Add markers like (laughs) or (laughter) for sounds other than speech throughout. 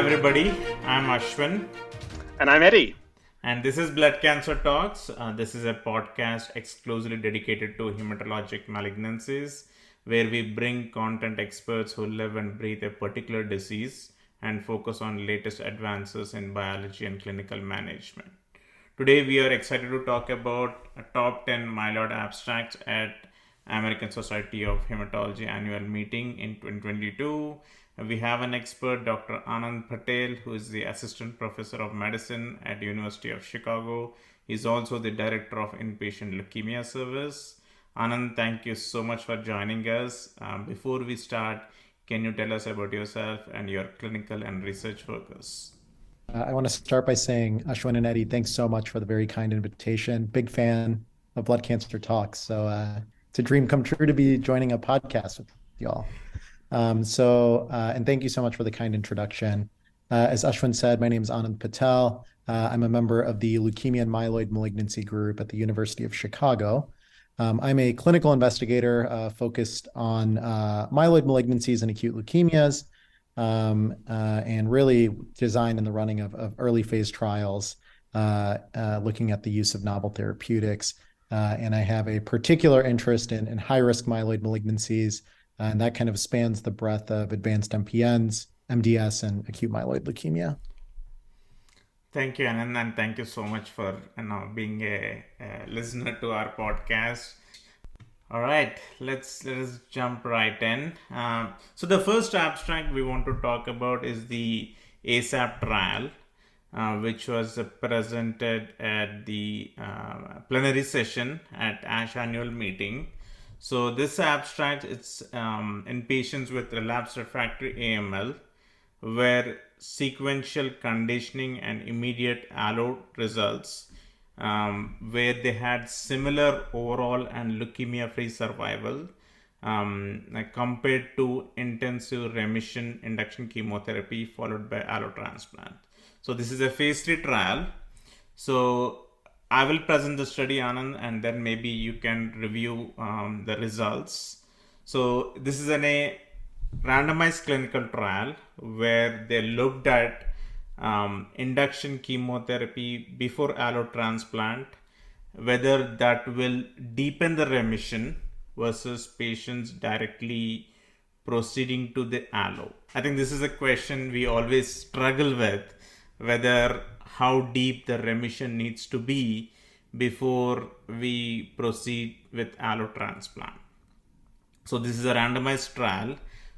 everybody. I'm Ashwin. And I'm Eddie. And this is Blood Cancer Talks. Uh, this is a podcast exclusively dedicated to hematologic malignancies, where we bring content experts who live and breathe a particular disease and focus on latest advances in biology and clinical management. Today, we are excited to talk about a top 10 myeloid abstracts at American Society of Hematology annual meeting in 2022 we have an expert, Dr. Anand Patel, who is the assistant professor of medicine at University of Chicago. He's also the director of inpatient leukemia service. Anand, thank you so much for joining us. Um, before we start, can you tell us about yourself and your clinical and research focus? Uh, I want to start by saying, Ashwin and Eddie, thanks so much for the very kind invitation. Big fan of Blood Cancer Talks. So uh, it's a dream come true to be joining a podcast with y'all. Um, so, uh, and thank you so much for the kind introduction. Uh, as Ashwin said, my name is Anand Patel. Uh, I'm a member of the Leukemia and Myeloid Malignancy Group at the University of Chicago. Um, I'm a clinical investigator uh, focused on uh, myeloid malignancies and acute leukemias, um, uh, and really design and the running of, of early phase trials looking at the use of novel therapeutics. and I have a particular interest in, in high risk myeloid malignancies and that kind of spans the breadth of advanced MPNs, MDS, and acute myeloid leukemia. Thank you, Anand, and thank you so much for you know being a, a listener to our podcast. All right, let's let us jump right in. Um, so the first abstract we want to talk about is the ASAP trial, uh, which was uh, presented at the uh, plenary session at ASH annual meeting. So this abstract it's um, in patients with relapsed refractory AML, where sequential conditioning and immediate allo results, um, where they had similar overall and leukemia-free survival um, compared to intensive remission induction chemotherapy followed by allo transplant. So this is a phase three trial. So I will present the study, Anand, and then maybe you can review um, the results. So this is an, a randomized clinical trial where they looked at um, induction chemotherapy before allo transplant, whether that will deepen the remission versus patients directly proceeding to the allo. I think this is a question we always struggle with, whether how deep the remission needs to be before we proceed with allotransplant. So this is a randomized trial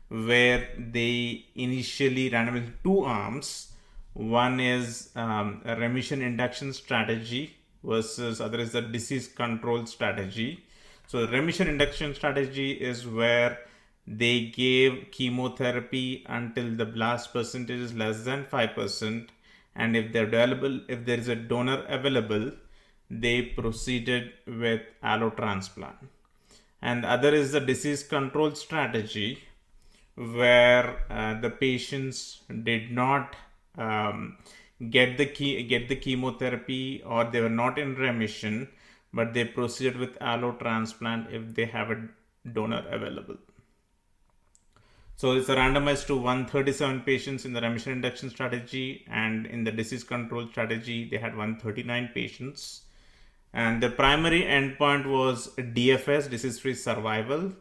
where they initially randomized two arms. One is um, a remission induction strategy versus other is the disease control strategy. So remission induction strategy is where they gave chemotherapy until the blast percentage is less than 5% and if they're available if there is a donor available they proceeded with allotransplant. And the other is the disease control strategy where uh, the patients did not um, get the key get the chemotherapy or they were not in remission but they proceeded with allotransplant if they have a donor available so it's a randomized to 137 patients in the remission induction strategy and in the disease control strategy they had 139 patients. And the primary endpoint was DFS, disease free survival,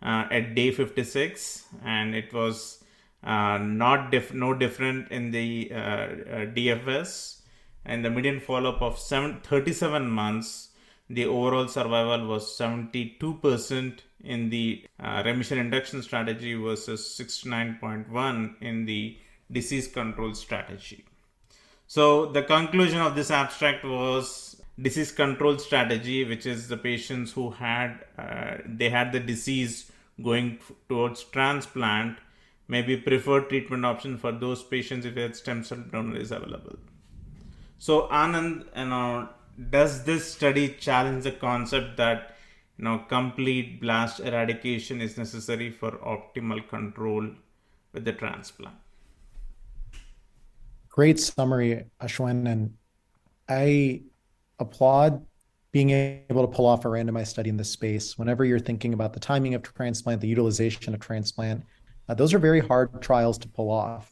uh, at day 56 and it was uh, not diff- no different in the uh, uh DFS and the median follow up of seven, 37 months the overall survival was 72% in the uh, remission induction strategy versus 69.1 in the disease control strategy. So the conclusion of this abstract was disease control strategy, which is the patients who had uh, they had the disease going towards transplant, may be preferred treatment option for those patients if their stem cell donor is available. So Anand, you know, does this study challenge the concept that you know complete blast eradication is necessary for optimal control with the transplant? Great summary ashwin and i applaud being able to pull off a randomized study in this space. Whenever you're thinking about the timing of transplant the utilization of transplant uh, those are very hard trials to pull off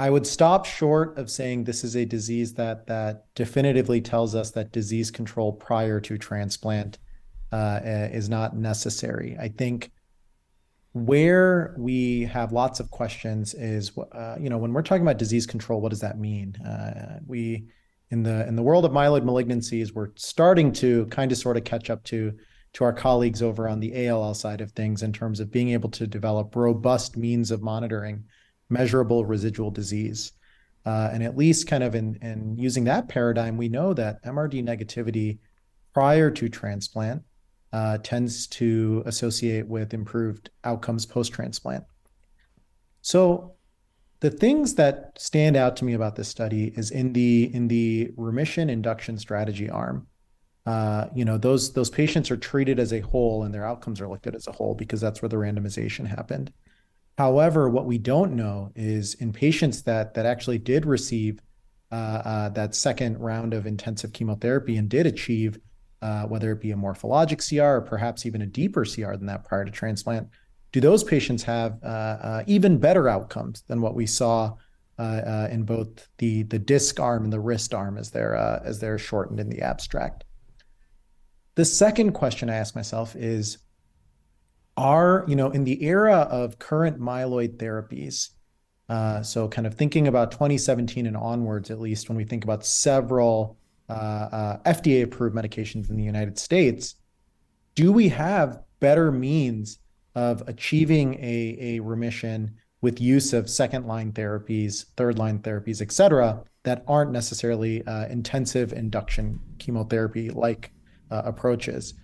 I would stop short of saying this is a disease that that definitively tells us that disease control prior to transplant uh, is not necessary. I think where we have lots of questions is, uh, you know, when we're talking about disease control, what does that mean? Uh, we in the in the world of myeloid malignancies, we're starting to kind of sort of catch up to to our colleagues over on the ALL side of things in terms of being able to develop robust means of monitoring measurable residual disease. Uh, and at least kind of in, in using that paradigm, we know that MRD negativity prior to transplant uh, tends to associate with improved outcomes post transplant. So the things that stand out to me about this study is in the in the remission induction strategy arm. Uh, you know those those patients are treated as a whole and their outcomes are looked at as a whole because that's where the randomization happened. However, what we don't know is in patients that that actually did receive uh, uh, that second round of intensive chemotherapy and did achieve uh, whether it be a morphologic CR or perhaps even a deeper CR than that prior to transplant, do those patients have uh, uh, even better outcomes than what we saw uh, in both the the DISC arm and the RIST arm as they're as they're shortened in the abstract? The second question I ask myself is are, you know, in the era of current myeloid therapies, uh, so kind of thinking about 2017 and onwards, at least when we think about several uh, uh, FDA approved medications in the United States, do we have better means of achieving a, a remission with use of second line therapies, third line therapies, et cetera, that aren't necessarily uh, intensive induction chemotherapy like uh, approaches?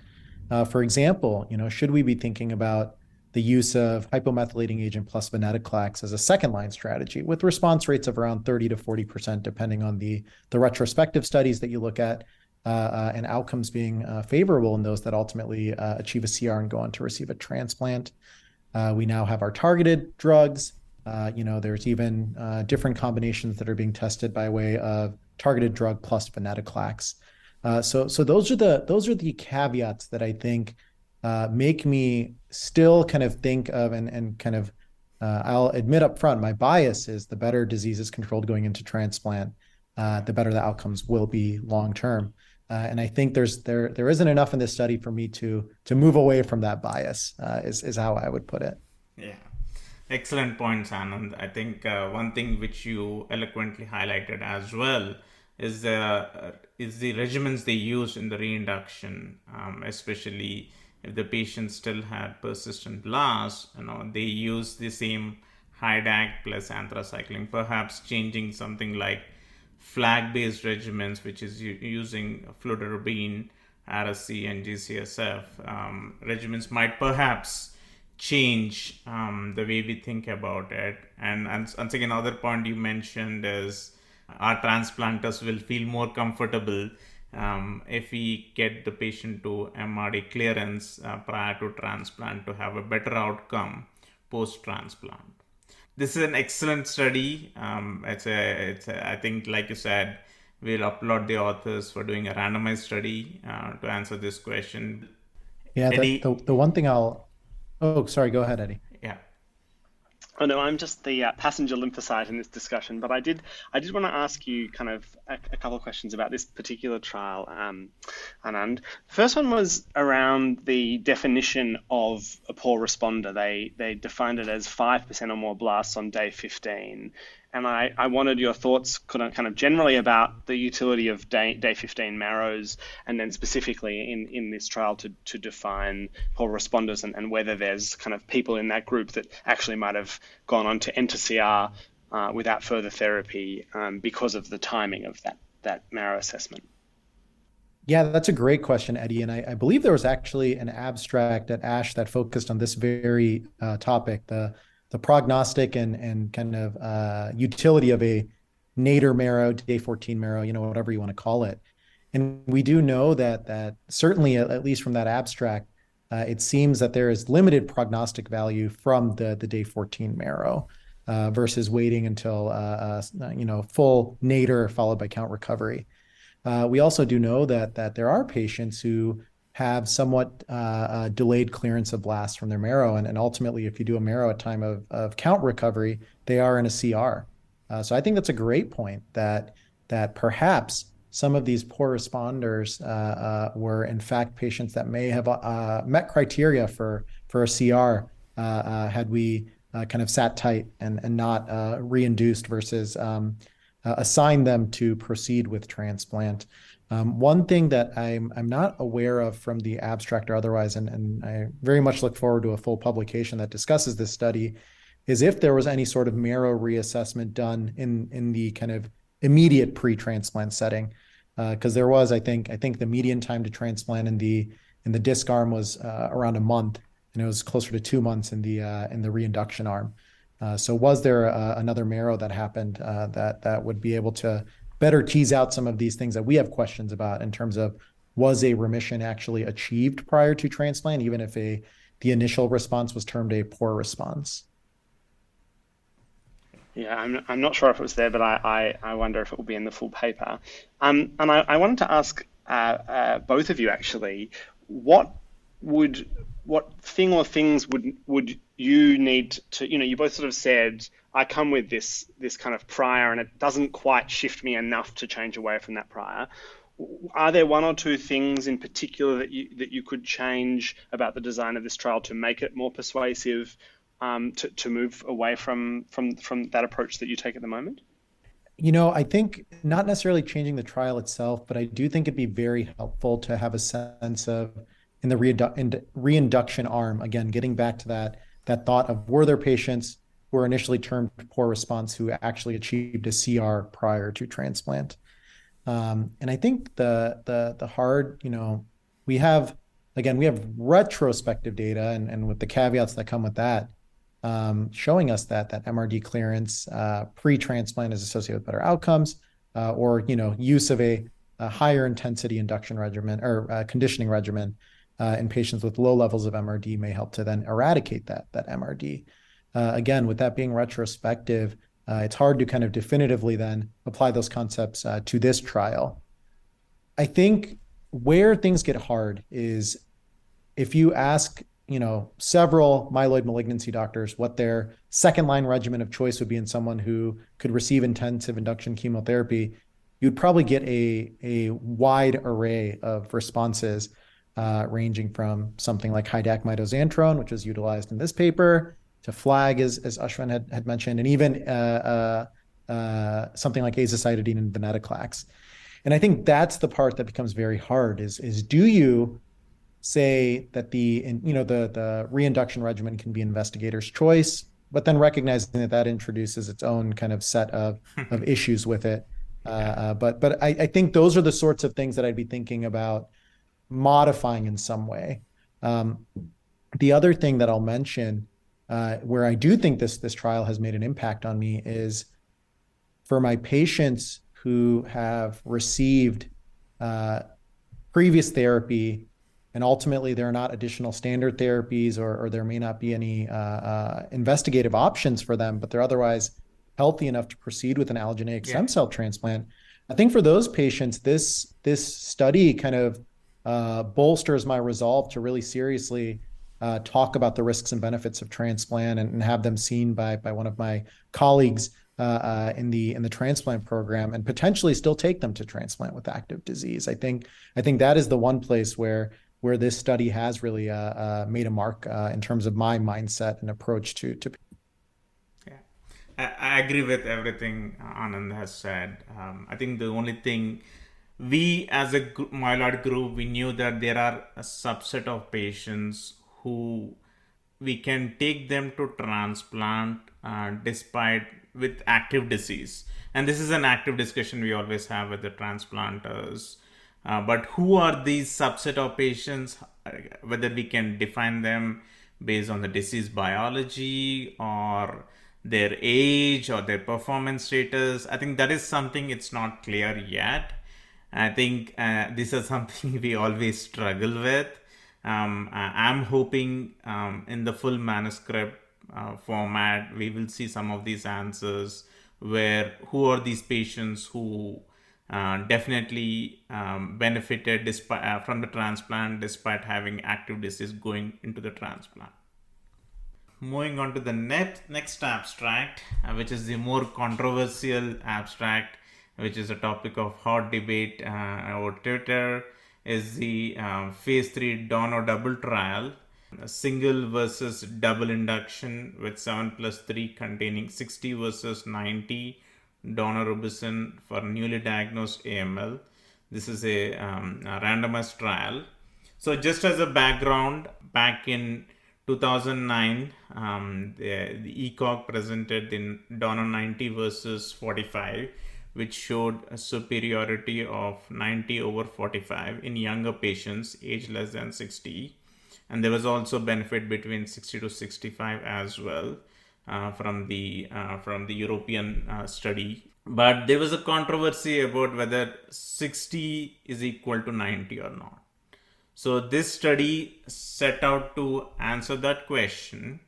Uh, for example, you know, should we be thinking about the use of hypomethylating agent plus venetoclax as a second line strategy with response rates of around 30 to 40%, depending on the, the retrospective studies that you look at, uh, uh, and outcomes being uh, favorable in those that ultimately uh, achieve a CR and go on to receive a transplant. Uh, we now have our targeted drugs. you know, there's even different combinations that are being tested by way of targeted drug plus venetoclax. Uh, so so those are the those are the caveats that I think uh, make me still kind of think of and and kind of uh, I'll admit up front my bias is the better disease is controlled going into transplant, uh, the better the outcomes will be long term. Uh, and I think there's there there isn't enough in this study for me to to move away from that bias. is is how I would put it. Yeah. Excellent points, Anand. I think one thing which you eloquently highlighted as well is the uh, is the regimens they use in the reinduction, um, especially if the patient still had persistent blasts. You know, they use the same HiDAC plus anthracycline, perhaps changing something like flag-based regimens, which is u- using fludarabine, Ara-C, and GCSF. Um, regimens might perhaps change um, the way we think about it. And, and once again, another point you mentioned is our transplanters will feel more comfortable um, if we get the patient to MRD clearance uh, prior to transplant to have a better outcome post transplant. This is an excellent study. Um, it's a, it's a, I think, like you said, we'll upload the authors for doing a randomized study uh, to answer this question. Yeah, the, the, the one thing I'll, oh, sorry, go ahead, Eddie. Oh no, I'm just the uh, passenger lymphocyte in this discussion, but I did I did want to ask you kind of a, a couple of questions about this particular trial, um, Anand. First one was around the definition of a poor responder. They they defined it as five percent or more blasts on day 15, and I, I wanted your thoughts kind of generally about the utility of day, day 15 marrows and then specifically in, in this trial to, to define poor responders and, and whether there's kind of people in that group that actually might have gone on to enter CR uh, without further therapy um, because of the timing of that, that marrow assessment. Yeah, that's a great question, Eddie. And I, I, believe there was actually an abstract at ASH that focused on this very uh, topic, the the prognostic and and kind of uh, utility of a nadir marrow, day 14 marrow, you know, whatever you want to call it. And we do know that that certainly, at, least from that abstract, uh, it seems that there is limited prognostic value from the the day 14 marrow uh, versus waiting until uh, uh, you know full nadir followed by count recovery. Uh, we also do know that that there are patients who have somewhat uh, uh, delayed clearance of blasts from their marrow. And, and ultimately, if you do a marrow at time of, of count recovery, they are in a CR. Uh, so I think that's a great point that that perhaps some of these poor responders uh, uh, were in fact patients that may have uh, met criteria for for a CR had we kind of sat tight and and not reinduced versus um, assigned them to proceed with transplant. Um, one thing that I'm I'm not aware of from the abstract or otherwise, and, and I very much look forward to a full publication that discusses this study, is if there was any sort of marrow reassessment done in in the kind of immediate pre-transplant setting, because uh, there was, I think, I think the median time to transplant in the in the DISC arm was uh, around a month, and it was closer to two months in the uh, in the reinduction arm. Uh, so, was there uh, another marrow that happened uh, that that would be able to better tease out some of these things that we have questions about in terms of was a remission actually achieved prior to transplant, even if a the initial response was termed a poor response? Yeah, I'm, I'm not sure if it was there, but I, I, I wonder if it will be in the full paper. Um, and I, I wanted to ask uh, uh, both of you actually, what would what thing or things would would you need to you know you both sort of said I come with this this kind of prior and it doesn't quite shift me enough to change away from that prior. Are there one or two things in particular that you that you could change about the design of this trial to make it more persuasive um, to, to move away from from from that approach that you take at the moment? You know, I think not necessarily changing the trial itself, but I do think it'd be very helpful to have a sense of in the reindu- reinduction arm again, getting back to that that thought of were there patients were initially termed poor response who actually achieved a CR prior to transplant. Um, and I think the the the hard, you know, we have again we have retrospective data and, and with the caveats that come with that um, showing us that that MRD clearance uh, pre-transplant is associated with better outcomes, uh, or you know use of a, a higher intensity induction regimen or uh, conditioning regimen uh, in patients with low levels of MRD may help to then eradicate that that MRD. Uh, again, with that being retrospective, uh, it's hard to kind of definitively then apply those concepts to this trial. I think where things get hard is if you ask you know several myeloid malignancy doctors what their second line regimen of choice would be in someone who could receive intensive induction chemotherapy you'd probably get a a wide array of responses uh, ranging from something like HiDAC mitoxantrone which is utilized in this paper to flag as as ashwin had, had mentioned and even uh, uh, uh something like azacitidine and venetoclax and i think that's the part that becomes very hard is is do you say that the you know the the reinduction regimen can be investigator's choice, but then recognizing that that introduces its own kind of set of (laughs) of issues with it. Uh, uh, but but I, I, think those are the sorts of things that I'd be thinking about modifying in some way. Um, the other thing that I'll mention, uh, where I do think this this trial has made an impact on me, is for my patients who have received uh, previous therapy and ultimately there are not additional standard therapies or, or there may not be any uh, uh, investigative options for them, but they're otherwise healthy enough to proceed with an allogeneic yeah. stem cell transplant. I think for those patients, this this study kind of uh, bolsters my resolve to really seriously uh, talk about the risks and benefits of transplant and, and, have them seen by by one of my colleagues uh, uh, in the in the transplant program and potentially still take them to transplant with active disease. I think I think that is the one place where where this study has really uh, uh, made a mark uh, in terms of my mindset and approach to to. Yeah, I, I agree with everything Anand has said. Um, I think the only thing we as a myeloid group we knew that there are a subset of patients who we can take them to transplant uh, despite with active disease and this is an active discussion we always have with the transplanters uh, but who are these subset of patients? Whether we can define them based on the disease biology or their age or their performance status. I think that is something it's not clear yet. I think uh, this is (laughs) something we always struggle with. Um, I'm hoping um, in the full manuscript uh, format, we will see some of these answers where who are these patients who uh, definitely um, benefited despite, uh, from the transplant despite having active disease going into the transplant. moving on to the next next abstract, uh, which is the more controversial abstract, which is a topic of hot debate uh, over Twitter, is the uh, phase three Dauno double trial, a single versus double induction with seven plus three containing 60 versus 90 daunorubicin for newly diagnosed AML. This is a, um, a randomized trial. So, just as a background, back in 2009, um, the, the ECOG presented the Dauno 90 versus 45, which showed a superiority of 90 over 45 in younger patients aged less than 60. And there was also benefit between 60 to 65 as well. Uh, from the uh, from the European uh, study. But there was a controversy about whether 60 is equal to 90 or not. So this study set out to answer that question,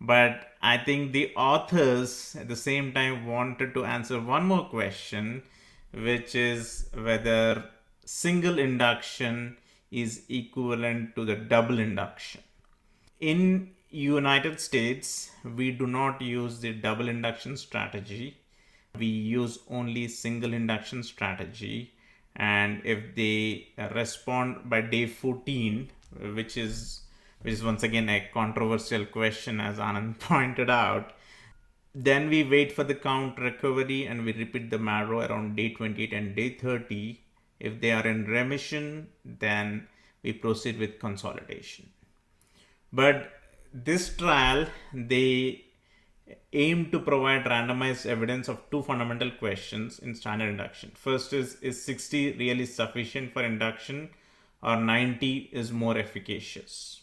but I think the authors at the same time wanted to answer one more question, which is whether single induction is equivalent to the double induction. In United States, we do not use the double induction strategy. We use only single induction strategy. And if they respond by day 14, which is which is once again a controversial question, as Anand (laughs) pointed out, then we wait for the count recovery and we repeat the marrow around day 28 and day 30. If they are in remission, then we proceed with consolidation. But this trial they aim to provide randomized evidence of two fundamental questions in standard induction first is is 60 really sufficient for induction or 90 is more efficacious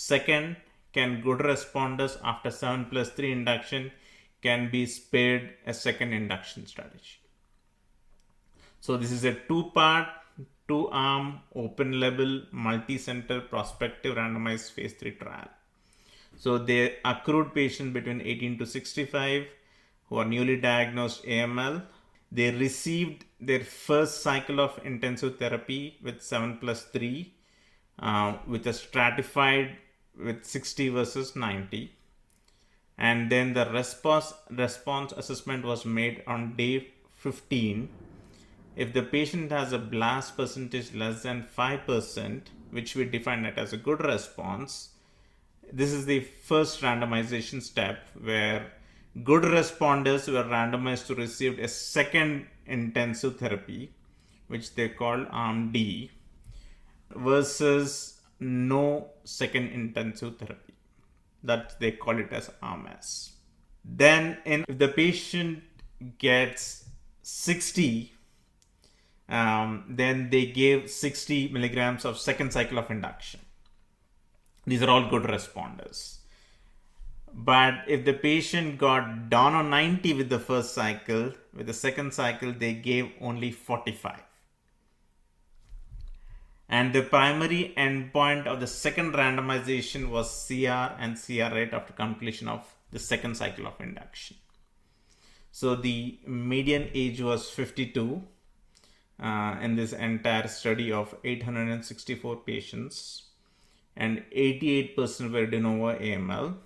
second can good responders after 7 plus 3 induction can be spared a second induction strategy so this is a two part two arm open label multi center prospective randomized phase 3 trial so they accrued patients between 18 to 65 who are newly diagnosed AML. They received their first cycle of intensive therapy with 7 plus 3 uh, with a stratified with 60 versus 90. And then the response, response assessment was made on day 15. If the patient has a blast percentage less than 5%, which we define it as a good response, this is the first randomization step where good responders were randomized to receive a second intensive therapy, which they called arm D, versus no second intensive therapy. That they call it as arm S. Then, in, if the patient gets 60, um, then they gave 60 milligrams of second cycle of induction these are all good responders. But if the patient got down on 90 with the first cycle, with the second cycle, they gave only 45. And the primary endpoint of the second randomization was CR and CR rate after completion of the second cycle of induction. So the median age was 52 uh, in this entire study of 864 patients and 88% were de novo AML.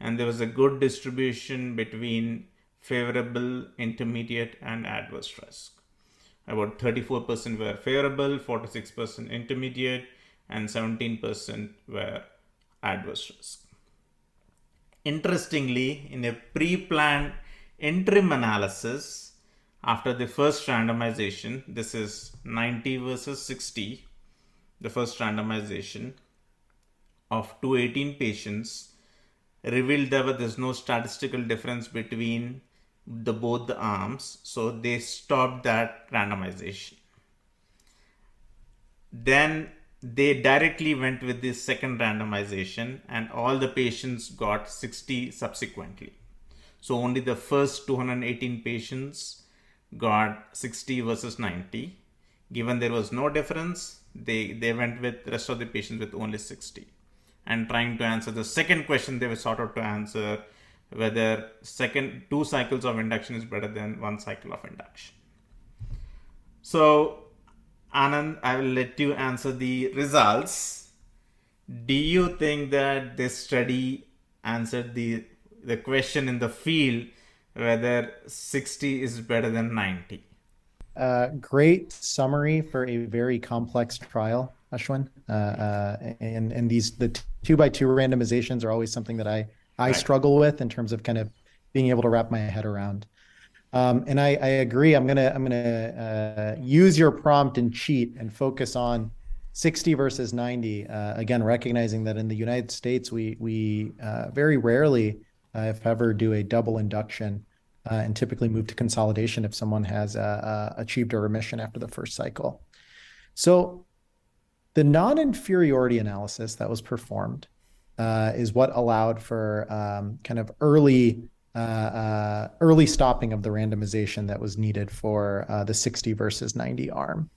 And there was a good distribution between favorable, intermediate, and adverse risk. About 34% were favorable, 46% intermediate, and 17% were adverse risk. Interestingly, in a pre planned interim analysis, after the first randomization, this is 90 versus 60, the first randomization, of 218 patients revealed that there's no statistical difference between the both the arms so they stopped that randomization. Then they directly went with the second randomization and all the patients got 60 subsequently. So only the first 218 patients got 60 versus 90 given there was no difference they they went with rest of the patients with only 60 and trying to answer the second question they were sort of to answer whether second two cycles of induction is better than one cycle of induction. So Anand, I will let you answer the results. Do you think that this study answered the the question in the field whether 60 is better than 90. Uh, great summary for a very complex trial, Ashwin. Uh, uh, and and these the two by two randomizations are always something that I I right. struggle with in terms of kind of being able to wrap my head around. Um, and I, I, agree. I'm gonna I'm gonna uh, use your prompt and cheat and focus on 60 versus 90. Uh, again, recognizing that in the United States we we uh, very rarely, uh, if ever, do a double induction, uh, and typically move to consolidation if someone has uh, achieved a remission after the first cycle. So, the non-inferiority analysis that was performed is what allowed for um, kind of early uh, uh, early stopping of the randomization that was needed for uh, the 60 versus 90 arm.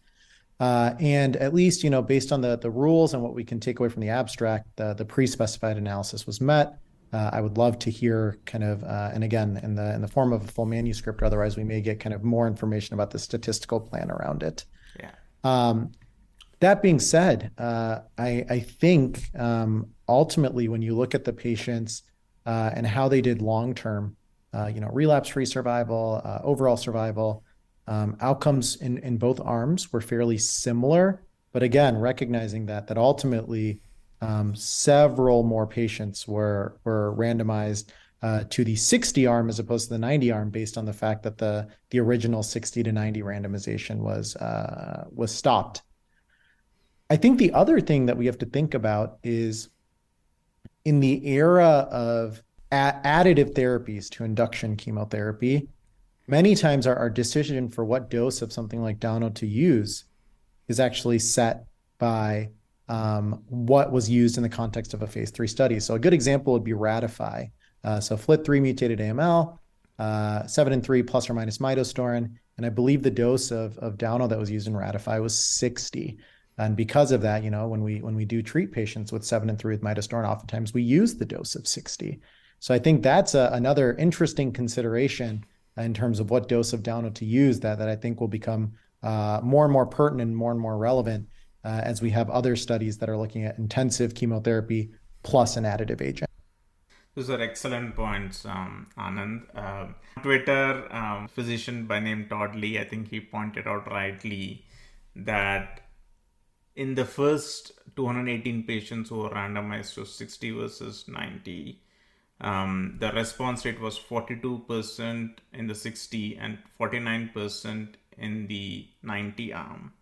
Uh, and at least, you know, based on the, the rules and what we can take away from the abstract, the, the pre-specified analysis was met. Uh, I would love to hear kind of, uh, and again, in the in the form of a full manuscript. or Otherwise, we may get kind of more information about the statistical plan around it. Yeah. Um, that being said, I I think um, ultimately, when you look at the patients uh, and how they did long term, uh, you know, relapse free survival, uh, overall survival. Um, outcomes in, in both arms were fairly similar, but again, recognizing that that ultimately um, several more patients were were randomized uh, to the 60 arm as opposed to the 90 arm, based on the fact that the the original 60 to 90 randomization was uh, was stopped. I think the other thing that we have to think about is in the era of a- additive therapies to induction chemotherapy, many times our, our decision for what dose of something like Dauno to use is actually set by um, what was used in the context of a phase three study. So a good example would be Ratify. Uh, so FLT3 mutated AML, uh, seven and three plus or minus midostaurin, and I believe the dose of of Dauno that was used in Ratify was 60. And because of that, you know, when we when we do treat patients with seven and three with midostaurin, oftentimes we use the dose of 60. So I think that's a, another interesting consideration in terms of what dose of Dauno to use that that I think will become uh, more and more pertinent and more and more relevant uh, as we have other studies that are looking at intensive chemotherapy plus an additive agent. Those are excellent points, um, Anand. Uh, Twitter um, physician by name Todd Lee, I think he pointed out rightly that in the first 218 patients who were randomized to 60 versus 90, um, the response rate was 42% in the 60 and 49% in the 90 arm.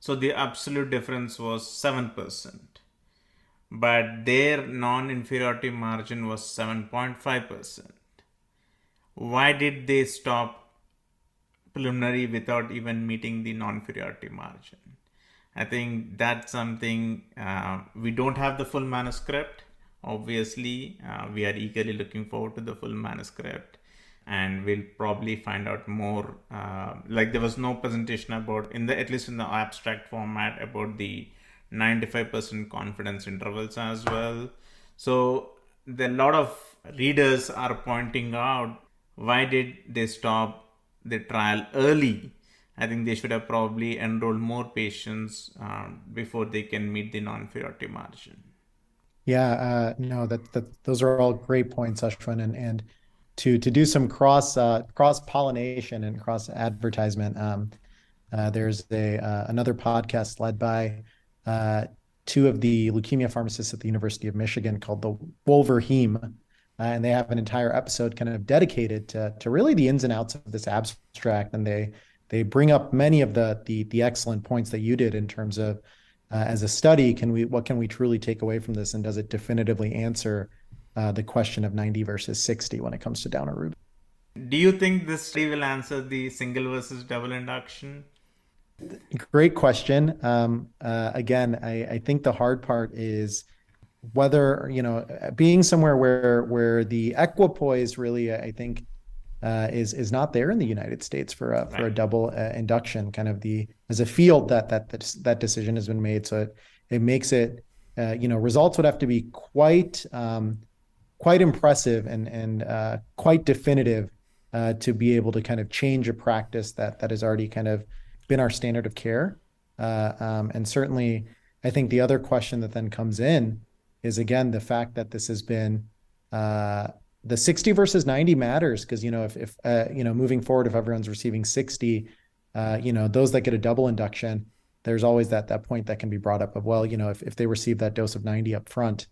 So the absolute difference was 7%. But their non inferiority margin was 7.5%. Why did they stop preliminary without even meeting the non inferiority margin? I think that's something uh, we don't have the full manuscript. Obviously, uh, we are eagerly looking forward to the full manuscript, and we'll probably find out more. Uh, like there was no presentation about in the at least in the abstract format about the 95% confidence intervals as well. So the lot of readers are pointing out why did they stop the trial early I think they should have probably enrolled more patients um, before they can meet the non-inferiority margin. Yeah, uh, no, that, that those are all great points, Ashwin, and and to to do some cross uh, cross pollination and cross advertisement. Um, uh, there's a uh, another podcast led by uh, two of the leukemia pharmacists at the University of Michigan called the Wolverheme, uh, and they have an entire episode kind of dedicated to to really the ins and outs of this abstract, and they they bring up many of the the, the excellent points that you did in terms of uh, as a study can we what can we truly take away from this and does it definitively answer uh, the question of 90 versus 60 when it comes to Dauno Ruby do you think this study will answer the single versus double induction? Great question. Um, uh, again I, I think the hard part is whether you know being somewhere where where the equipoise really i think uh, is is not there in the United States for a for a double uh, induction. Kind of the as a field that that that, that decision has been made, so it it makes it uh, you know results would have to be quite um, quite impressive and and uh, quite definitive uh, to be able to kind of change a practice that that has already kind of been our standard of care. Uh, um, and certainly, I think the other question that then comes in is again the fact that this has been uh, the 60 versus 90 matters because you know if if uh, you know moving forward if everyone's receiving 60 uh, you know those that get a double induction there's always that that point that can be brought up of well you know if, if they receive that dose of 90 up front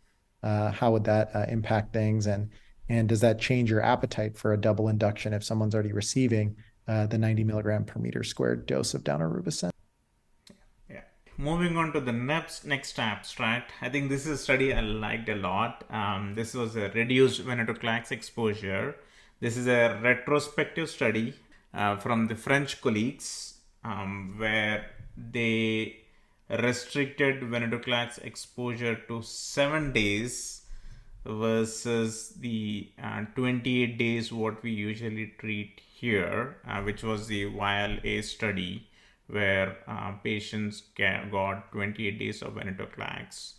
uh, how would that uh, impact things? And and does that change your appetite for a double induction if someone's already receiving uh, the 90 milligram per meter squared dose of daunorubicin moving on to the next next abstract. I think this is a study i liked a lot. Um, this was a reduced venetoclax exposure. This is a retrospective study uh, from the french colleagues um, where they restricted venetoclax exposure to 7 days versus the uh, 28 days what we usually treat here uh, which was the VIALE-A study where uh, patients got 28 days of venetoclax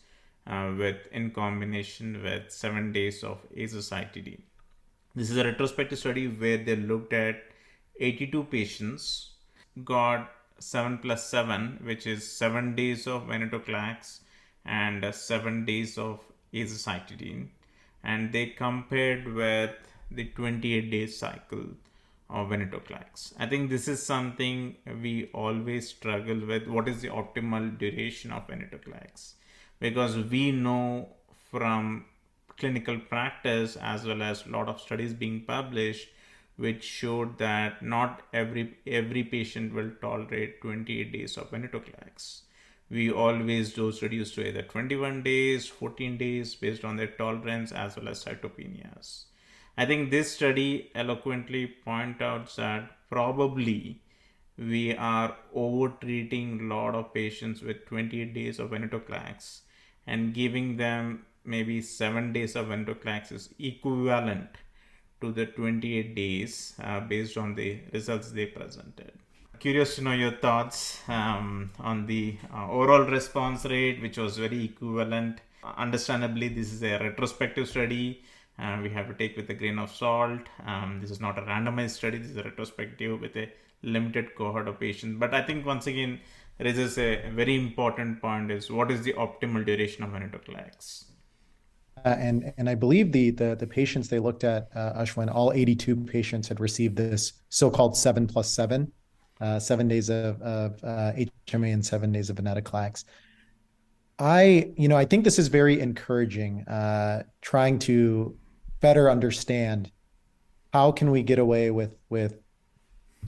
uh, with in combination with 7 days of azacitidine. This is a retrospective study where they looked at 82 patients, got 7 plus 7, which is 7 days of venetoclax and uh, 7 days of azacitidine, and they compared with the 28 day cycle of venetoclax. I think this is something we always struggle with. What is the optimal duration of venetoclax? Because we know from clinical practice as well as a lot of studies being published which showed that not every every patient will tolerate 28 days of venetoclax. We always dose reduce to either 21 days, 14 days based on their tolerance as well as cytopenias. I think this study eloquently points out that probably we are over treating a lot of patients with 28 days of venetoclax and giving them maybe 7 days of venetoclax is equivalent to the 28 days uh, based on the results they presented. Curious to know your thoughts um, on the uh, overall response rate, which was very equivalent. Understandably, this is a retrospective study uh, we have to take with a grain of salt. Um, this is not a randomized study, this is a retrospective with a limited cohort of patients. But I think once again, raises a very important point is what is the optimal duration of venetoclax? Uh, and and I believe the the, the patients they looked at, uh, Ashwin, all 82 patients had received this so-called seven plus seven, uh, seven days of, of HMA uh, and seven days of venetoclax. I, you know, I think this is very encouraging. Uh, trying to better understand how can we get away with with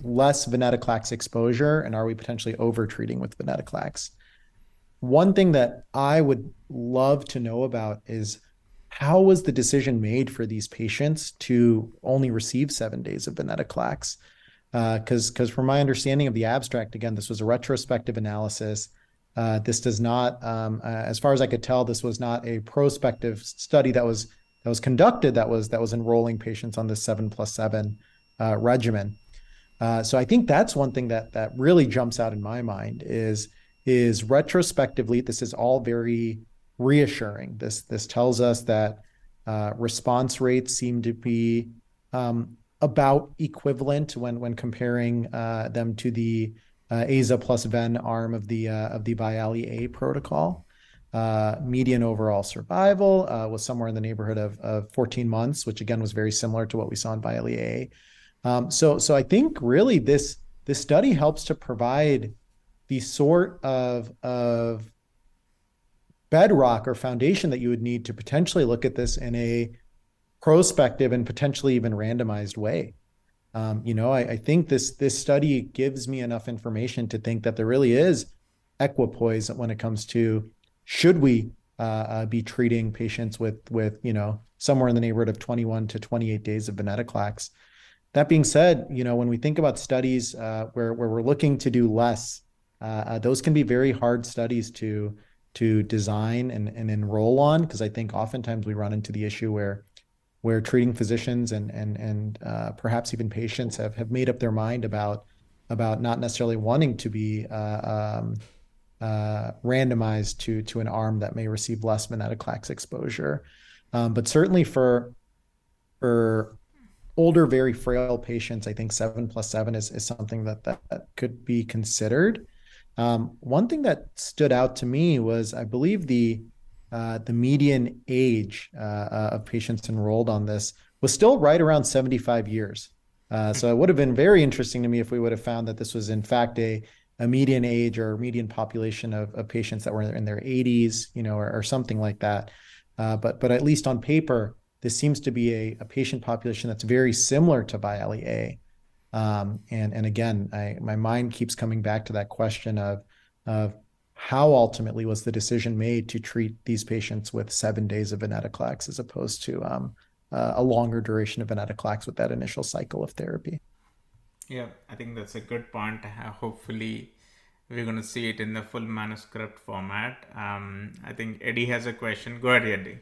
less venetoclax exposure and are we potentially overtreating with venetoclax? One thing that i would love to know about is how was the decision made for these patients to only receive seven days of venetoclax? Because uh, because from my understanding of the abstract again this was a retrospective analysis. Uh, this does not um, uh, as far as i could tell this was not a prospective study that was that was conducted that was that was enrolling patients on the seven plus seven uh, regimen. Uh, so I think that's one thing that that really jumps out in my mind is is retrospectively this is all very reassuring. This this tells us that uh, response rates seem to be um, about equivalent when when comparing uh, them to the uh, AZA plus Ven arm of the uh, of the VIALE-A protocol. Uh, median overall survival uh, was somewhere in the neighborhood of, of 14 months, which again was very similar to what we saw in VIALE-A. Um, so, so I think really this this study helps to provide the sort of of bedrock or foundation that you would need to potentially look at this in a prospective and potentially even randomized way. Um, you know, I, I, think this this study gives me enough information to think that there really is equipoise when it comes to should we uh, uh, be treating patients with with you know somewhere in the neighborhood of 21 to 28 days of venetoclax? That being said, you know when we think about studies uh, where where we're looking to do less, uh, uh, those can be very hard studies to to design and, and enroll on because I think oftentimes we run into the issue where where treating physicians and and and uh, perhaps even patients have have made up their mind about about not necessarily wanting to be uh, um, uh, randomized to to an arm that may receive less venetoclax exposure. Um, but certainly for for older, very frail patients, I think seven plus seven is, is something that, that, that could be considered. Um, one thing that stood out to me was I believe the uh, the median age uh, uh, of patients enrolled on this was still right around 75 years. Uh, so it would have been very interesting to me if we would have found that this was in fact a, a median age or median population of, of patients that were in their 80s, you know, or, or something like that. Uh, but but at least on paper, this seems to be a, a patient population that's very similar to VIALE-A. Um, and and again, I, my mind keeps coming back to that question of of how ultimately was the decision made to treat these patients with seven days of venetoclax as opposed to um, uh, a longer duration of venetoclax with that initial cycle of therapy. Yeah, I think that's a good point. Uh, hopefully, we're going to see it in the full manuscript format. Um, I think Eddie has a question. Go ahead, Eddie.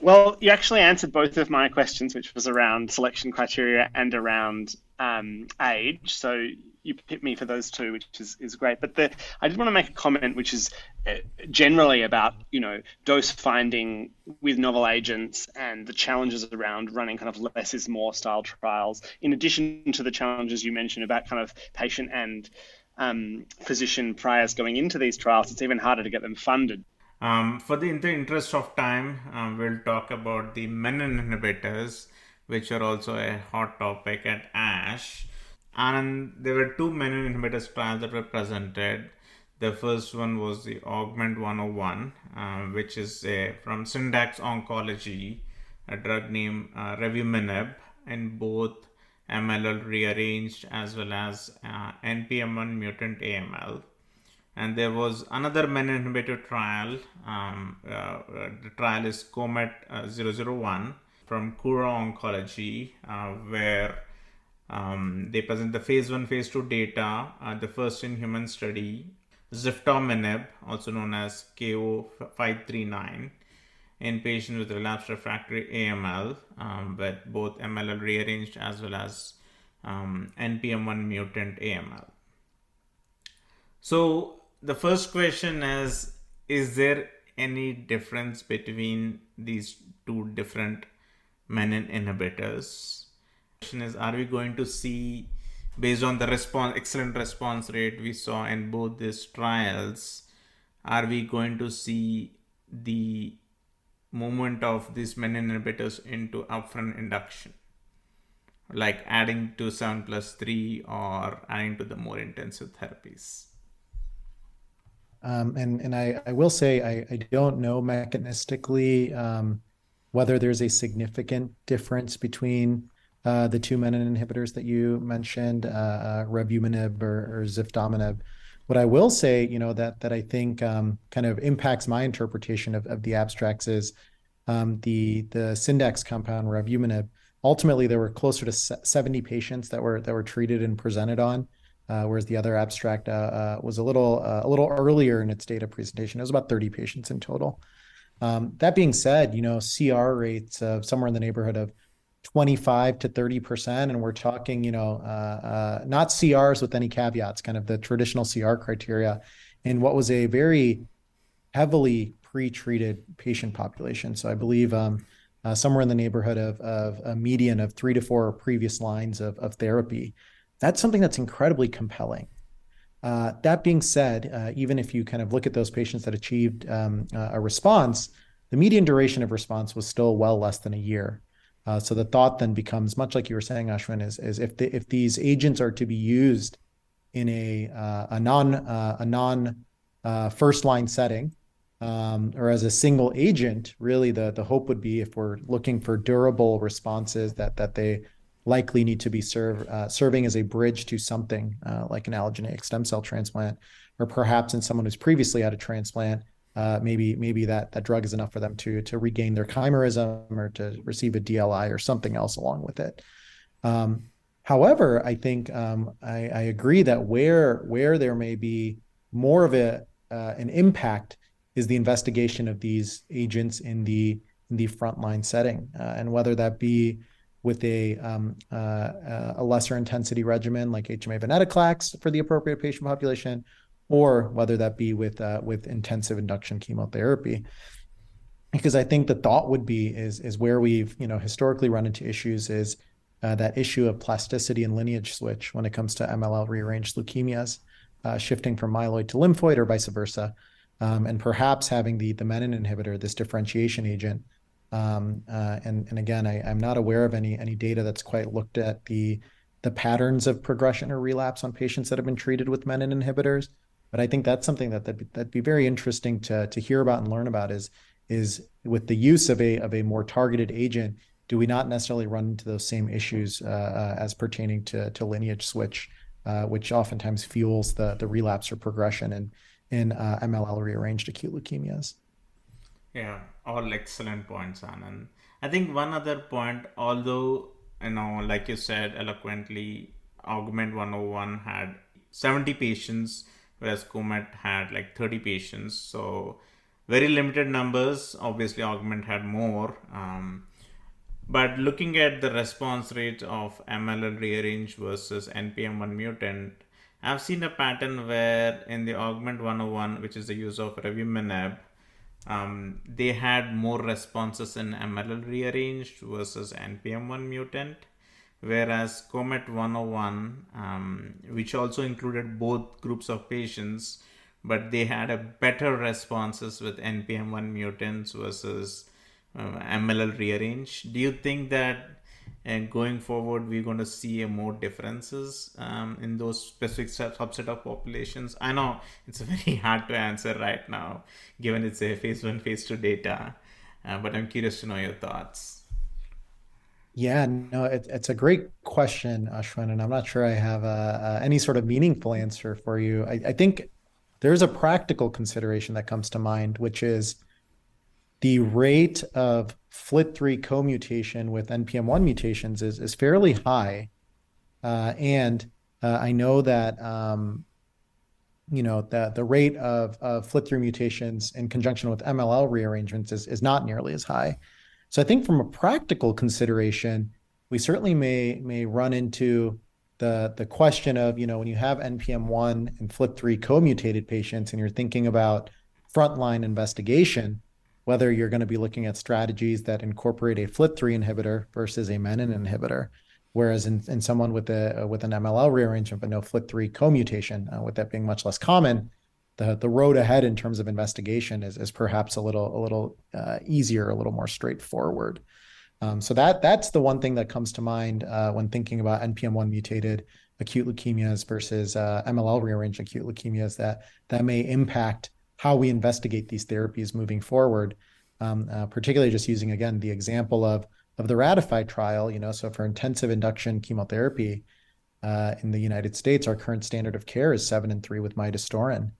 Well, you actually answered both of my questions, which was around selection criteria and around um, age. So you picked me for those two, which is, is great. But the, I did want to make a comment, which is uh, generally about you know dose finding with novel agents and the challenges around running kind of less is more style trials. In addition to the challenges you mentioned about kind of patient and um, physician priors going into these trials, it's even harder to get them funded. Um, for the, in the interest of time, um, we'll talk about the menin inhibitors, which are also a hot topic at ASH and there were two menin inhibitors trials that were presented. The first one was the Augment 101, uh, which is a, from Syndax Oncology, a drug named uh, revumenib in both MLL rearranged as well as uh, NPM1 mutant AML. And there was another menin inhibitor trial. Um, uh, the trial is COMET uh, 001 from Kura Oncology, uh, where um, they present the phase 1, phase 2 data, uh, the first in human study, ziftomenib, also known as KO539, in patients with relapsed refractory AML, um, with both MLL rearranged as well as um, NPM1 mutant AML. So, the first question is Is there any difference between these two different menin inhibitors? Is are we going to see based on the response excellent response rate we saw in both these trials are we going to see the movement of these menin inhibitors into upfront induction? Like adding to 7 plus 3 or adding to the more intensive therapies? Um, and and I, I will say I, I don't know mechanistically um, whether there's a significant difference between the two menin inhibitors that you mentioned, uh, uh, revumenib or, or. What I will say, you know, that that I think um, kind of impacts my interpretation of, of the abstracts is um, the the Syndax compound revumenib. Ultimately, there were closer to 70 patients that were that were treated and presented on, uh, whereas the other abstract uh, uh, was a little uh, a little earlier in its data presentation. It was about 30 patients in total. Um, that being said, you know, CR rates of somewhere in the neighborhood of 25 to 30 percent and we're talking you know uh, uh, not crs with any caveats kind of the traditional cr criteria in what was a very heavily pre-treated patient population. So i believe um, uh, somewhere in the neighborhood of, of a median of three to four previous lines of, of therapy. That's something that's incredibly compelling. Uh, that being said uh, even if you kind of look at those patients that achieved um, a response the median duration of response was still well less than a year uh, so the thought then becomes much like you were saying, Ashwin, is, is if the, if these agents are to be used in a uh, a non uh, a non uh, first line setting um, or as a single agent, really the the hope would be if we're looking for durable responses that that they likely need to be serve, uh, serving as a bridge to something uh, like an allogeneic stem cell transplant, or perhaps in someone who's previously had a transplant uh, maybe maybe that that drug is enough for them to to regain their chimerism or to receive a DLI or something else along with it. Um, however, I think um, I, I, agree that where where there may be more of a uh, an impact is the investigation of these agents in the in the frontline setting, uh, and whether that be with a um, uh, a lesser intensity regimen like HMA venetoclax for the appropriate patient population, or whether that be with uh, with intensive induction chemotherapy because I think the thought would be is is where we've you know historically run into issues is uh, that issue of plasticity and lineage switch when it comes to MLL rearranged leukemias, uh, shifting from myeloid to lymphoid or vice versa. um, and perhaps having the the menin inhibitor, this differentiation agent. Um, uh, and and again, I, I'm not aware of any any data that's quite looked at the the patterns of progression or relapse on patients that have been treated with menin inhibitors. But I think that's something that that'd be, that'd be very interesting to to hear about and learn about. Is is with the use of a of a more targeted agent, do we not necessarily run into those same issues uh, uh, as pertaining to to lineage switch, uh, which oftentimes fuels the the relapse or progression in in uh, MLL rearranged acute leukemias? Yeah, all excellent points, Anand. I think one other point, although you know, like you said eloquently, Augment 101 had 70 patients, whereas Comet had like 30 patients. So very limited numbers. Obviously, Augment had more. Um, but looking at the response rate of MLL rearranged versus NPM1 mutant, I've seen a pattern where in the Augment 101, which is the use of revumenib, um, they had more responses in MLL rearranged versus NPM1 mutant, whereas Comet 101, um, which also included both groups of patients, but they had a better responses with NPM1 mutants versus uh, MLL rearranged. Do you think that and going forward we're going to see a more differences um, in those specific subset of populations i know it's (laughs) very hard to answer right now given it's a phase one phase two data uh, but i'm curious to know your thoughts yeah no it, it's a great question ashwin and i'm not sure i have a, a, any sort of meaningful answer for you I, I think there's a practical consideration that comes to mind which is the rate of FLT3 co-mutation with NPM1 mutations is, is fairly high. Uh, and uh, I know that, um, you know, the, the rate of, of FLT3 mutations in conjunction with MLL rearrangements is, is not nearly as high. So I think from a practical consideration, we certainly may, may run into the, the question of, you know, when you have NPM1 and FLT3 co-mutated patients and you're thinking about frontline investigation, whether you're going to be looking at strategies that incorporate a FLT3 inhibitor versus a menin inhibitor. Whereas in, in someone with a with an MLL rearrangement but no FLT3 co-mutation, uh, with that being much less common, the the road ahead in terms of investigation is is perhaps a little a little uh, easier, a little more straightforward. Um, so that that's the one thing that comes to mind uh, when thinking about NPM1 mutated acute leukemias versus uh, MLL rearranged acute leukemias that that may impact how we investigate these therapies moving forward. Um, uh, particularly just using again the example of of the RATIFY trial. You know, so for intensive induction chemotherapy uh, in the United States, our current standard of care is seven and three with midostaurin.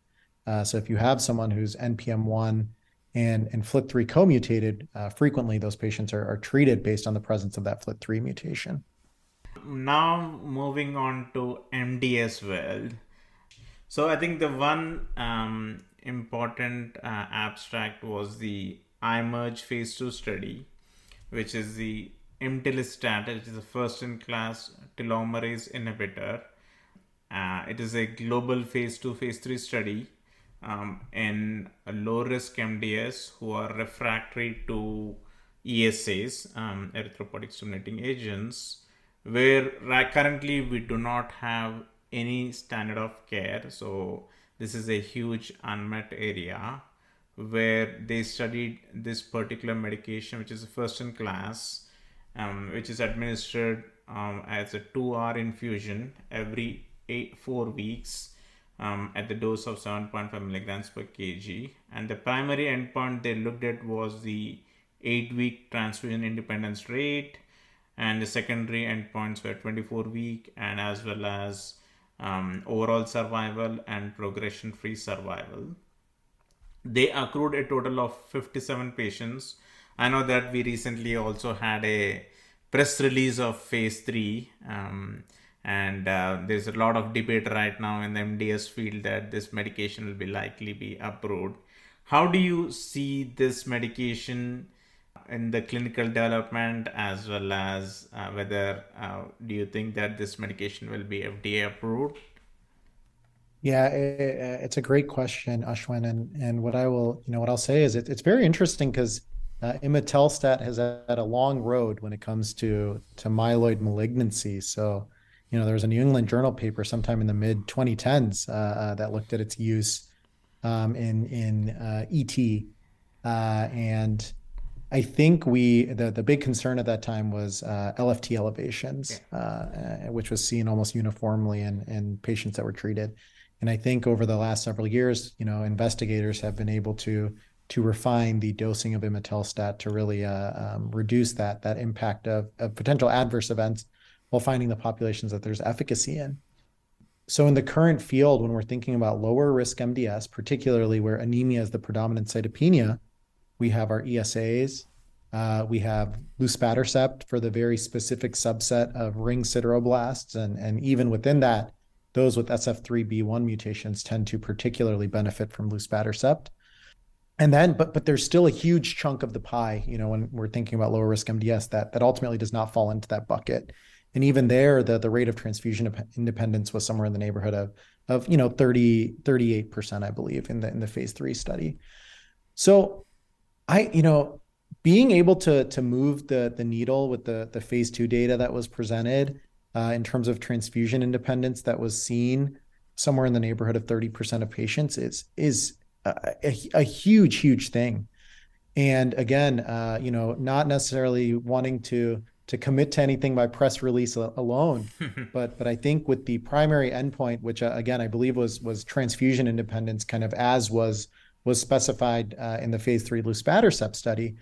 Uh, so if you have someone who's NPM1 and and FLT3 co-mutated, uh, frequently those patients are, are treated based on the presence of that FLT3 mutation. Now moving on to MDS world. So I think the one um, important uh, abstract was the IMerge phase 2 study, which is the imetelstat, which is a first in class telomerase inhibitor. Uh, it is a global phase 2, phase 3 study um, in low risk MDS who are refractory to ESAs, um, erythropoietic stimulating agents, where currently we do not have any standard of care. So this is a huge unmet area where they studied this particular medication, which is first in class, um, which is administered um, as a two hour infusion every eight, four weeks um, at the dose of 7.5 milligrams per kg. And the primary endpoint they looked at was the eight week transfusion independence rate, and the secondary endpoints were 24 week and as well as um, overall survival and progression free survival. They accrued a total of 57 patients. I know that we recently also had a press release of phase 3. Um, and uh, there's a lot of debate right now in the MDS field that this medication will be likely be approved. How do you see this medication in the clinical development as well as uh, whether uh, do you think that this medication will be FDA approved? Yeah, it, it's a great question, Ashwin. And and what I will, you know, what I'll say is it, it's very interesting because uh, has had a long road when it comes to to myeloid malignancy. So, you know, there was a New England Journal paper sometime in the mid 2010s uh, uh, that looked at its use um, in in uh, ET, uh, and I think we the the big concern at that time was uh, LFT elevations. Uh, which was seen almost uniformly in in patients that were treated. And I think over the last several years, you know, investigators have been able to to refine the dosing of imetelstat to really uh, um, reduce that that impact of, of potential adverse events while finding the populations that there's efficacy in. So in the current field, when we're thinking about lower risk MDS, particularly where anemia is the predominant cytopenia, we have our ESAs, uh, we have luspatercept for the very specific subset of ring sideroblasts, and and even within that, those with SF3B1 mutations tend to particularly benefit from luspatercept and then but but there's still a huge chunk of the pie you know when we're thinking about lower risk mds that that ultimately does not fall into that bucket and even there the the rate of transfusion independence was somewhere in the neighborhood of of you know 30 38% i believe in the in the phase 3 study so i you know being able to to move the the needle with the the phase 2 data that was presented uh, in terms of transfusion independence that was seen somewhere in the neighborhood of 30% of patients is is a, a, huge, huge thing. And again, uh, you know, not necessarily wanting to to commit to anything by press release alone, (laughs) but but I think with the primary endpoint, which uh, again I believe was was transfusion independence, kind of as was was specified uh, in the phase three luspatercept study,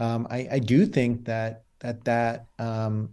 um, I, I, do think that that that um,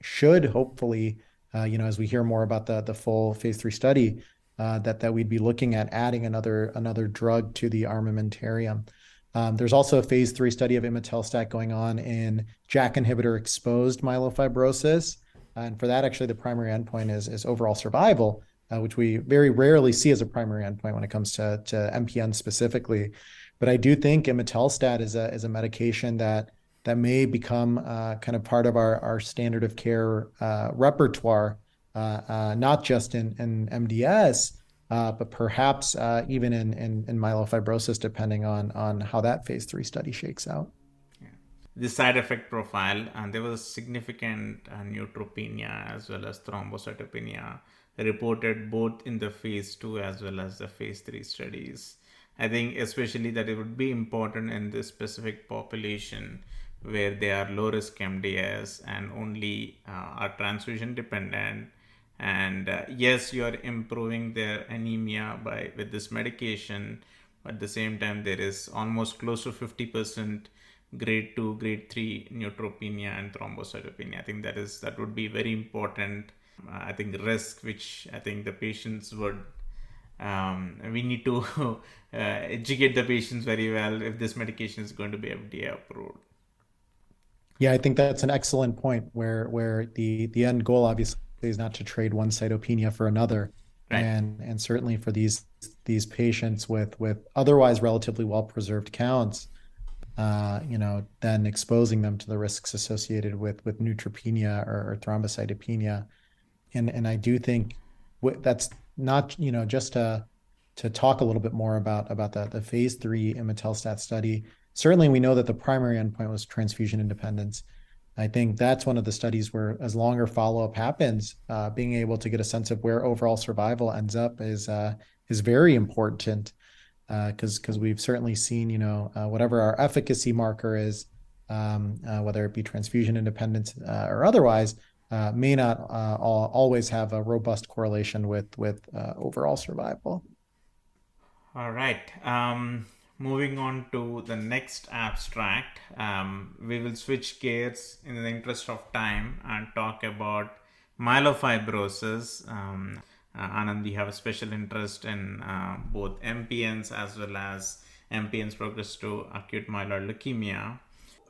should hopefully, uh, you know, as we hear more about the the full phase three study, uh, that that we'd be looking at adding another another drug to the armamentarium. Um, there's also a phase three study of imetelstat going on in JAK inhibitor exposed myelofibrosis, and for that, actually, the primary endpoint is is overall survival, uh, which we very rarely see as a primary endpoint when it comes to to MPN specifically. But I do think imetelstat is a is a medication that that may become uh, kind of part of our our standard of care uh, repertoire uh, uh, not just in, in MDS, but perhaps even in, in, in myelofibrosis, depending on, on how that phase three study shakes out. The side effect profile and there was significant uh, neutropenia as well as thrombocytopenia reported both in the phase 2 as well as the phase 3 studies. I think especially that it would be important in this specific population where they are low risk mds and only uh, are transfusion dependent and uh, yes you are improving their anemia by with this medication but at the same time there is almost close to 50% grade 2 grade 3 neutropenia and thrombocytopenia. I think that is that would be very important uh, i think risk which i think the patients would um, we need to (laughs) uh, educate the patients very well if this medication is going to be fda approved. Yeah i think that's an excellent point where where the the end goal obviously is not to trade one cytopenia for another. Right. And and certainly for these these patients with with otherwise relatively well preserved counts, uh, you know, then exposing them to the risks associated with with neutropenia or, or thrombocytopenia, and and I do think that's not you know just to to talk a little bit more about about the the phase three imetelstat study. Certainly, we know that the primary endpoint was transfusion independence. I think that's one of the studies where, as longer follow up happens, uh, being able to get a sense of where overall survival ends up is uh, is very important because uh, because we've certainly seen you know uh, whatever our efficacy marker is, um, uh, whether it be transfusion independence uh, or otherwise, may not all, always have a robust correlation with with overall survival. All right. Um moving on to the next abstract, um, we will switch gears in the interest of time and talk about myelofibrosis. Um, uh, Anand, we have a special interest in uh, both MPNs as well as MPNs progress to acute myeloid leukemia.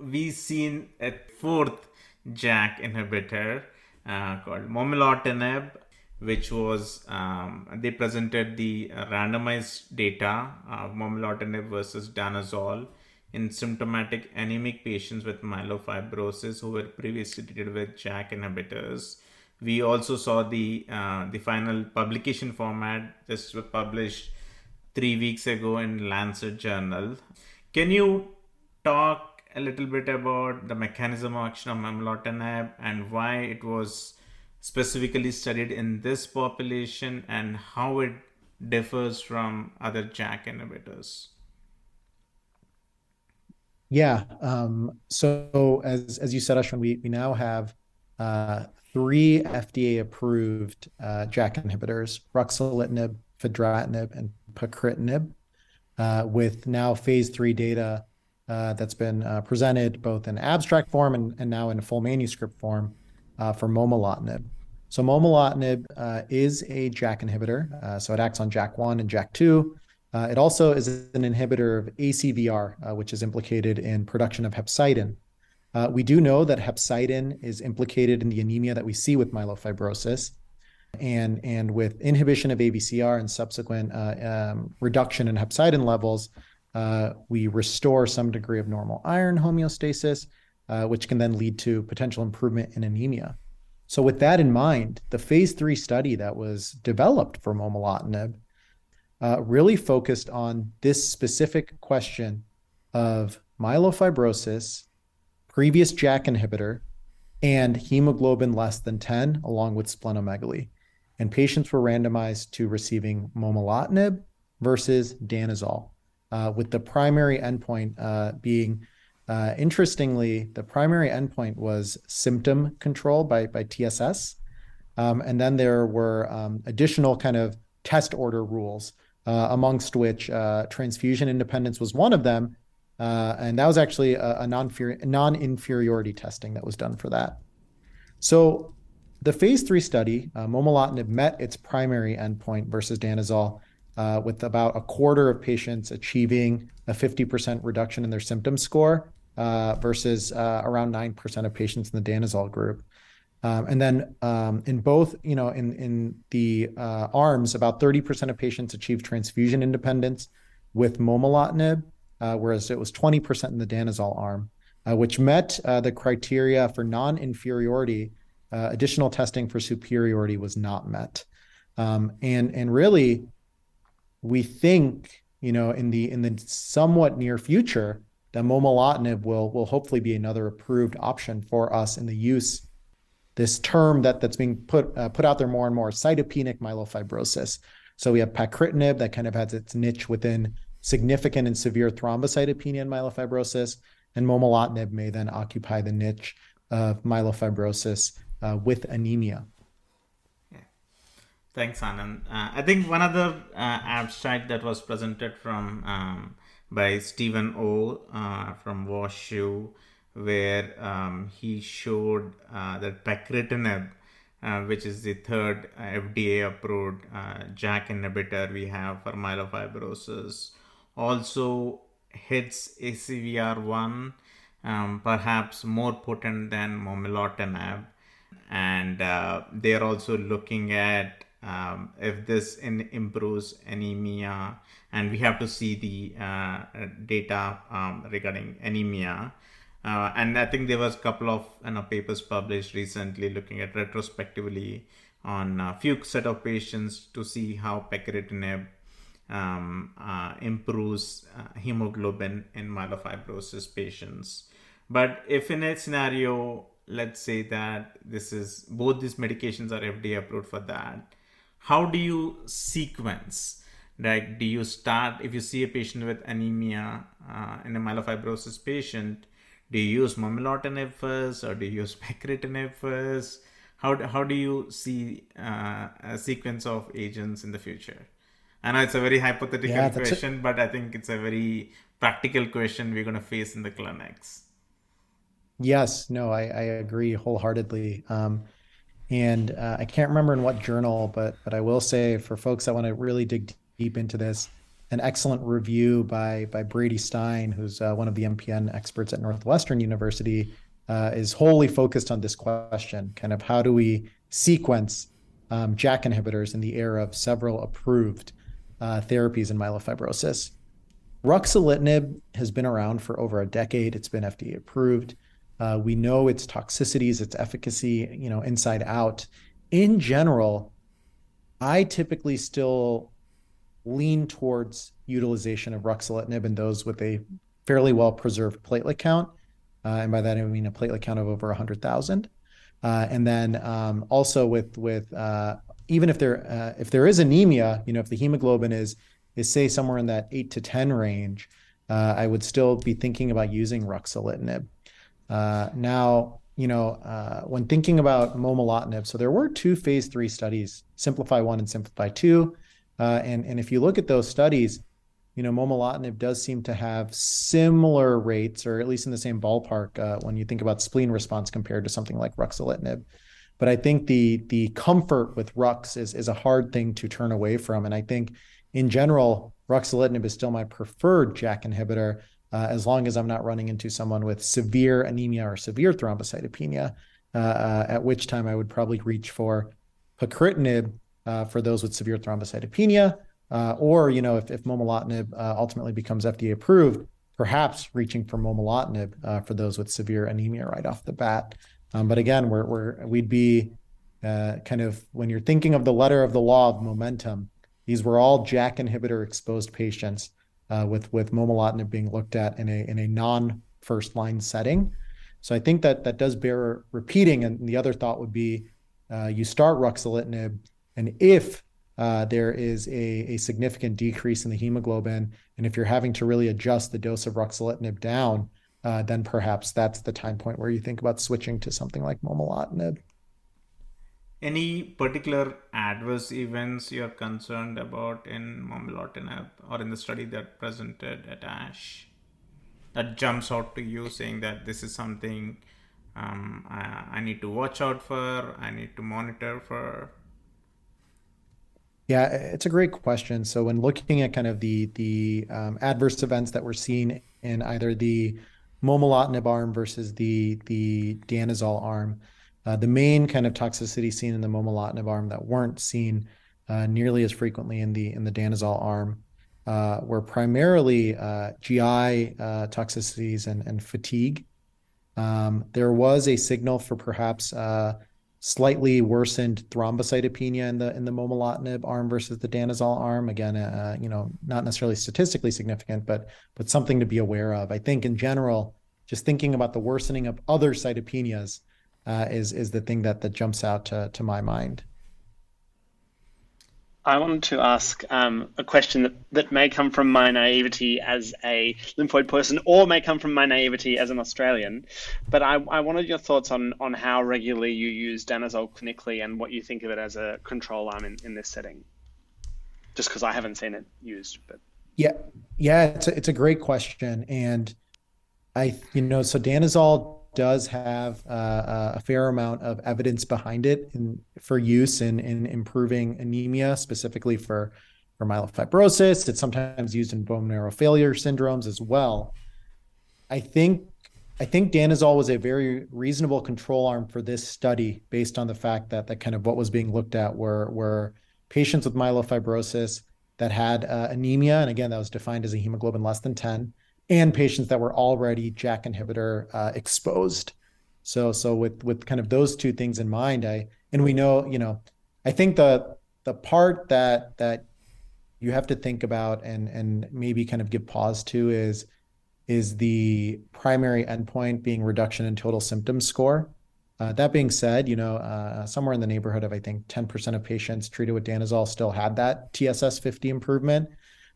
We've seen a fourth JAK inhibitor uh, called momelotinib which was um, they presented the randomized data of momelotinib versus danazol in symptomatic anemic patients with myelofibrosis who were previously treated with JAK inhibitors. We also saw the uh, the final publication format just published three weeks ago in Lancet Journal. Can you talk a little bit about the mechanism of action of momelotinib and why it was specifically studied in this population and how it differs from other JAK inhibitors? Yeah. Um, so as as you said, Ashwin, we we now have uh, three FDA-approved uh, JAK inhibitors: ruxolitinib, fedratinib, and pacritinib, uh, with now phase three data uh, that's been uh, presented both in abstract form and, and now in a full manuscript form uh, for momelotinib. So momelotinib is a JAK inhibitor, so it acts on JAK1 and JAK2. Uh, it also is an inhibitor of ACVR, uh, which is implicated in production of hepcidin. Uh, we do know that hepcidin is implicated in the anemia that we see with myelofibrosis. And, and with inhibition of ACVR and subsequent uh, um, reduction in hepcidin levels, uh, we restore some degree of normal iron homeostasis, uh, which can then lead to potential improvement in anemia. So, with that in mind, the phase three study that was developed for momelotinib uh, really focused on this specific question of myelofibrosis, previous JAK inhibitor, and hemoglobin less than 10, along with splenomegaly. And patients were randomized to receiving momelotinib versus danazol, uh, with the primary endpoint uh, being, uh, interestingly, the primary endpoint was symptom control by, by TSS. Um, and then there were um, additional kind of test order rules uh, amongst which uh, transfusion independence was one of them. Uh, and that was actually a, a non inferiority testing that was done for that. So the phase three study, uh, momelotinib met its primary endpoint versus danazol, with about a quarter of patients achieving a 50% reduction in their symptom score uh, versus around 9% of patients in the danazol group. Um, and then um, in both, you know, in in the uh, arms, about 30% of patients achieved transfusion independence with momelotinib, uh, whereas it was 20% in the danazol arm, uh, which met uh, the criteria for non-inferiority. Uh, additional testing for superiority was not met, um, and and really, we think, you know, in the in the somewhat near future, that momelotinib will will hopefully be another approved option for us in the use this term that that's being put uh, put out there more and more cytopenic myelofibrosis so we have pacritinib that kind of has its niche within significant and severe thrombocytopenia and myelofibrosis and momelotinib may then occupy the niche of myelofibrosis uh, with anemia. Thanks anand uh, i think one other uh, abstract that was presented from um, by stephen o uh, from washu where um, he showed uh, that pacritinib, uh, which is the third FDA approved uh, JAK inhibitor we have for myelofibrosis, also hits ACVR1, um, perhaps more potent than momelotinib. And uh, they're also looking at um, if this in, improves anemia, and we have to see the uh, data um, regarding anemia. Uh, and I think there was a couple of you know, papers published recently looking at retrospectively on a few set of patients to see how pacritinib um, uh, improves uh, hemoglobin in myelofibrosis patients. But if in a scenario, let's say that this is both these medications are FDA approved for that, how do you sequence? Like, do you start if you see a patient with anemia uh, in a myelofibrosis patient? do you use momelotinib first or do you use (laughs) pacritinib first? How, how do you see uh, a sequence of agents in the future? I know it's a very hypothetical yeah, question, but I think it's a very practical question we're going to face in the clinics. Yes, no, I, I agree wholeheartedly. Um, and uh, I can't remember in what journal, but but I will say for folks that want to really dig deep into this, an excellent review by by Brady Stein, who's uh, one of the MPN experts at Northwestern University, uh, is wholly focused on this question: kind of how do we sequence um, JAK inhibitors in the era of several approved uh, therapies in myelofibrosis. Ruxolitinib has been around for over a decade. It's been FDA approved. Uh, we know its toxicities, its efficacy, you know, inside out. In general, I typically still lean towards utilization of ruxolitinib in those with a fairly well preserved platelet count. Uh, and by that, I mean a platelet count of over 100,000. Uh, and then um, also with, with uh, even if there uh, if there is anemia, you know, if the hemoglobin is is say somewhere in that eight to ten range, uh, I would still be thinking about using ruxolitinib. Uh, now, you know, uh, when thinking about momelotinib, so there were two phase three studies, Simplify one and Simplify two, uh, and and if you look at those studies, you know, momelotinib does seem to have similar rates, or at least in the same ballpark, uh, when you think about spleen response compared to something like ruxolitinib. But I think the the comfort with Rux is is a hard thing to turn away from, and I think in general, ruxolitinib is still my preferred JAK inhibitor, uh, as long as I'm not running into someone with severe anemia or severe thrombocytopenia, uh, uh, at which time I would probably reach for pacritinib uh, for those with severe thrombocytopenia, uh, or you know if, if momelotinib uh, ultimately becomes FDA approved, perhaps reaching for momelotinib for those with severe anemia right off the bat. Um, but again, we're, we're we'd be kind of when you're thinking of the letter of the law of momentum, these were all JAK inhibitor exposed patients uh, with with momelotinib being looked at in a in a non first line setting. So I think that that does bear repeating. And the other thought would be uh, you start ruxolitinib, and if uh, there is a, a significant decrease in the hemoglobin, and if you're having to really adjust the dose of ruxolitinib down, uh, then perhaps that's the time point where you think about switching to something like momelotinib. Any particular adverse events you're concerned about in momelotinib or in the study that presented at ASH that jumps out to you saying that this is something um, I, I need to watch out for, I need to monitor for? Yeah, it's a great question. So when looking at kind of the the um, adverse events that we're seeing in either the momelotinib arm versus the the danazol arm, uh, the main kind of toxicity seen in the momelotinib arm that weren't seen uh, nearly as frequently in the in the danazol arm uh, were primarily uh, GI uh, toxicities and, and fatigue. Um, there was a signal for perhaps uh, slightly worsened thrombocytopenia in the in the momelotinib arm versus the danazol arm. Again, you know, not necessarily statistically significant, but but something to be aware of. I think in general, just thinking about the worsening of other cytopenias uh, is is the thing that that jumps out to, to my mind. I wanted to ask um, a question that, that may come from my naivety as a lymphoid person or may come from my naivety as an Australian. But I, I wanted your thoughts on, on how regularly you use danazol clinically and what you think of it as a control arm in, in this setting. Just because I haven't seen it used. but Yeah, yeah, it's a, it's a great question. And I, you know, so danazol does have uh, a fair amount of evidence behind it in, for use in, in improving anemia, specifically for, for myelofibrosis. It's sometimes used in bone marrow failure syndromes as well. I think I think danazol was a very reasonable control arm for this study based on the fact that that kind of what was being looked at were were patients with myelofibrosis that had uh, anemia, and again that was defined as a hemoglobin less than 10 and patients that were already JAK inhibitor uh, exposed. So so with with kind of those two things in mind, I and we know you know I think the the part that that you have to think about and and maybe kind of give pause to is is the primary endpoint being reduction in total symptom score. Uh, that being said, you know, uh, somewhere in the neighborhood of I think 10% of patients treated with danazol still had that TSS 50 improvement.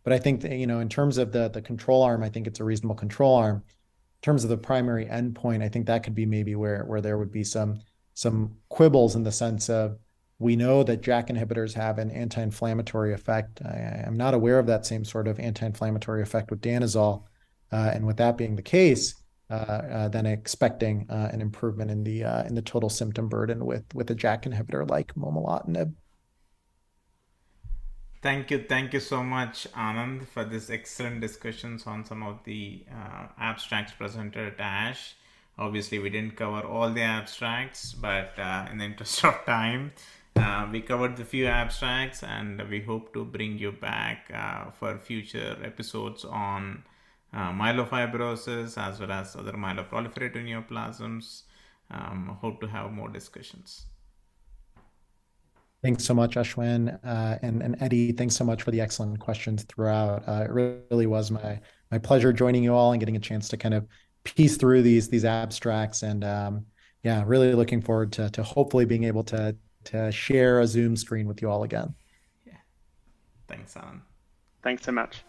But I think that, you know, in terms of the the control arm, I think it's a reasonable control arm. In terms of the primary endpoint, I think that could be maybe where where there would be some some quibbles in the sense of we know that JAK inhibitors have an anti-inflammatory effect. I, am not aware of that same sort of anti-inflammatory effect with danazol, uh, and with that being the case, uh, uh, then expecting uh, an improvement in the uh, in the total symptom burden with with a JAK inhibitor like momelotinib. Thank you, thank you so much, Anand, for this excellent discussions on some of the uh, abstracts presented at ASH. Obviously, we didn't cover all the abstracts, but uh, in the interest (laughs) of time, uh, we covered the few abstracts, and we hope to bring you back uh, for future episodes on uh, myelofibrosis as well as other myeloproliferative neoplasms. Um, hope to have more discussions. Thanks so much, Ashwin. Uh, and, and Eddie, thanks so much for the excellent questions throughout. Uh, it really was my my pleasure joining you all and getting a chance to kind of piece through these these abstracts. And um, yeah, really looking forward to, to hopefully being able to to share a Zoom screen with you all again. Yeah. Thanks, Anand. Thanks so much.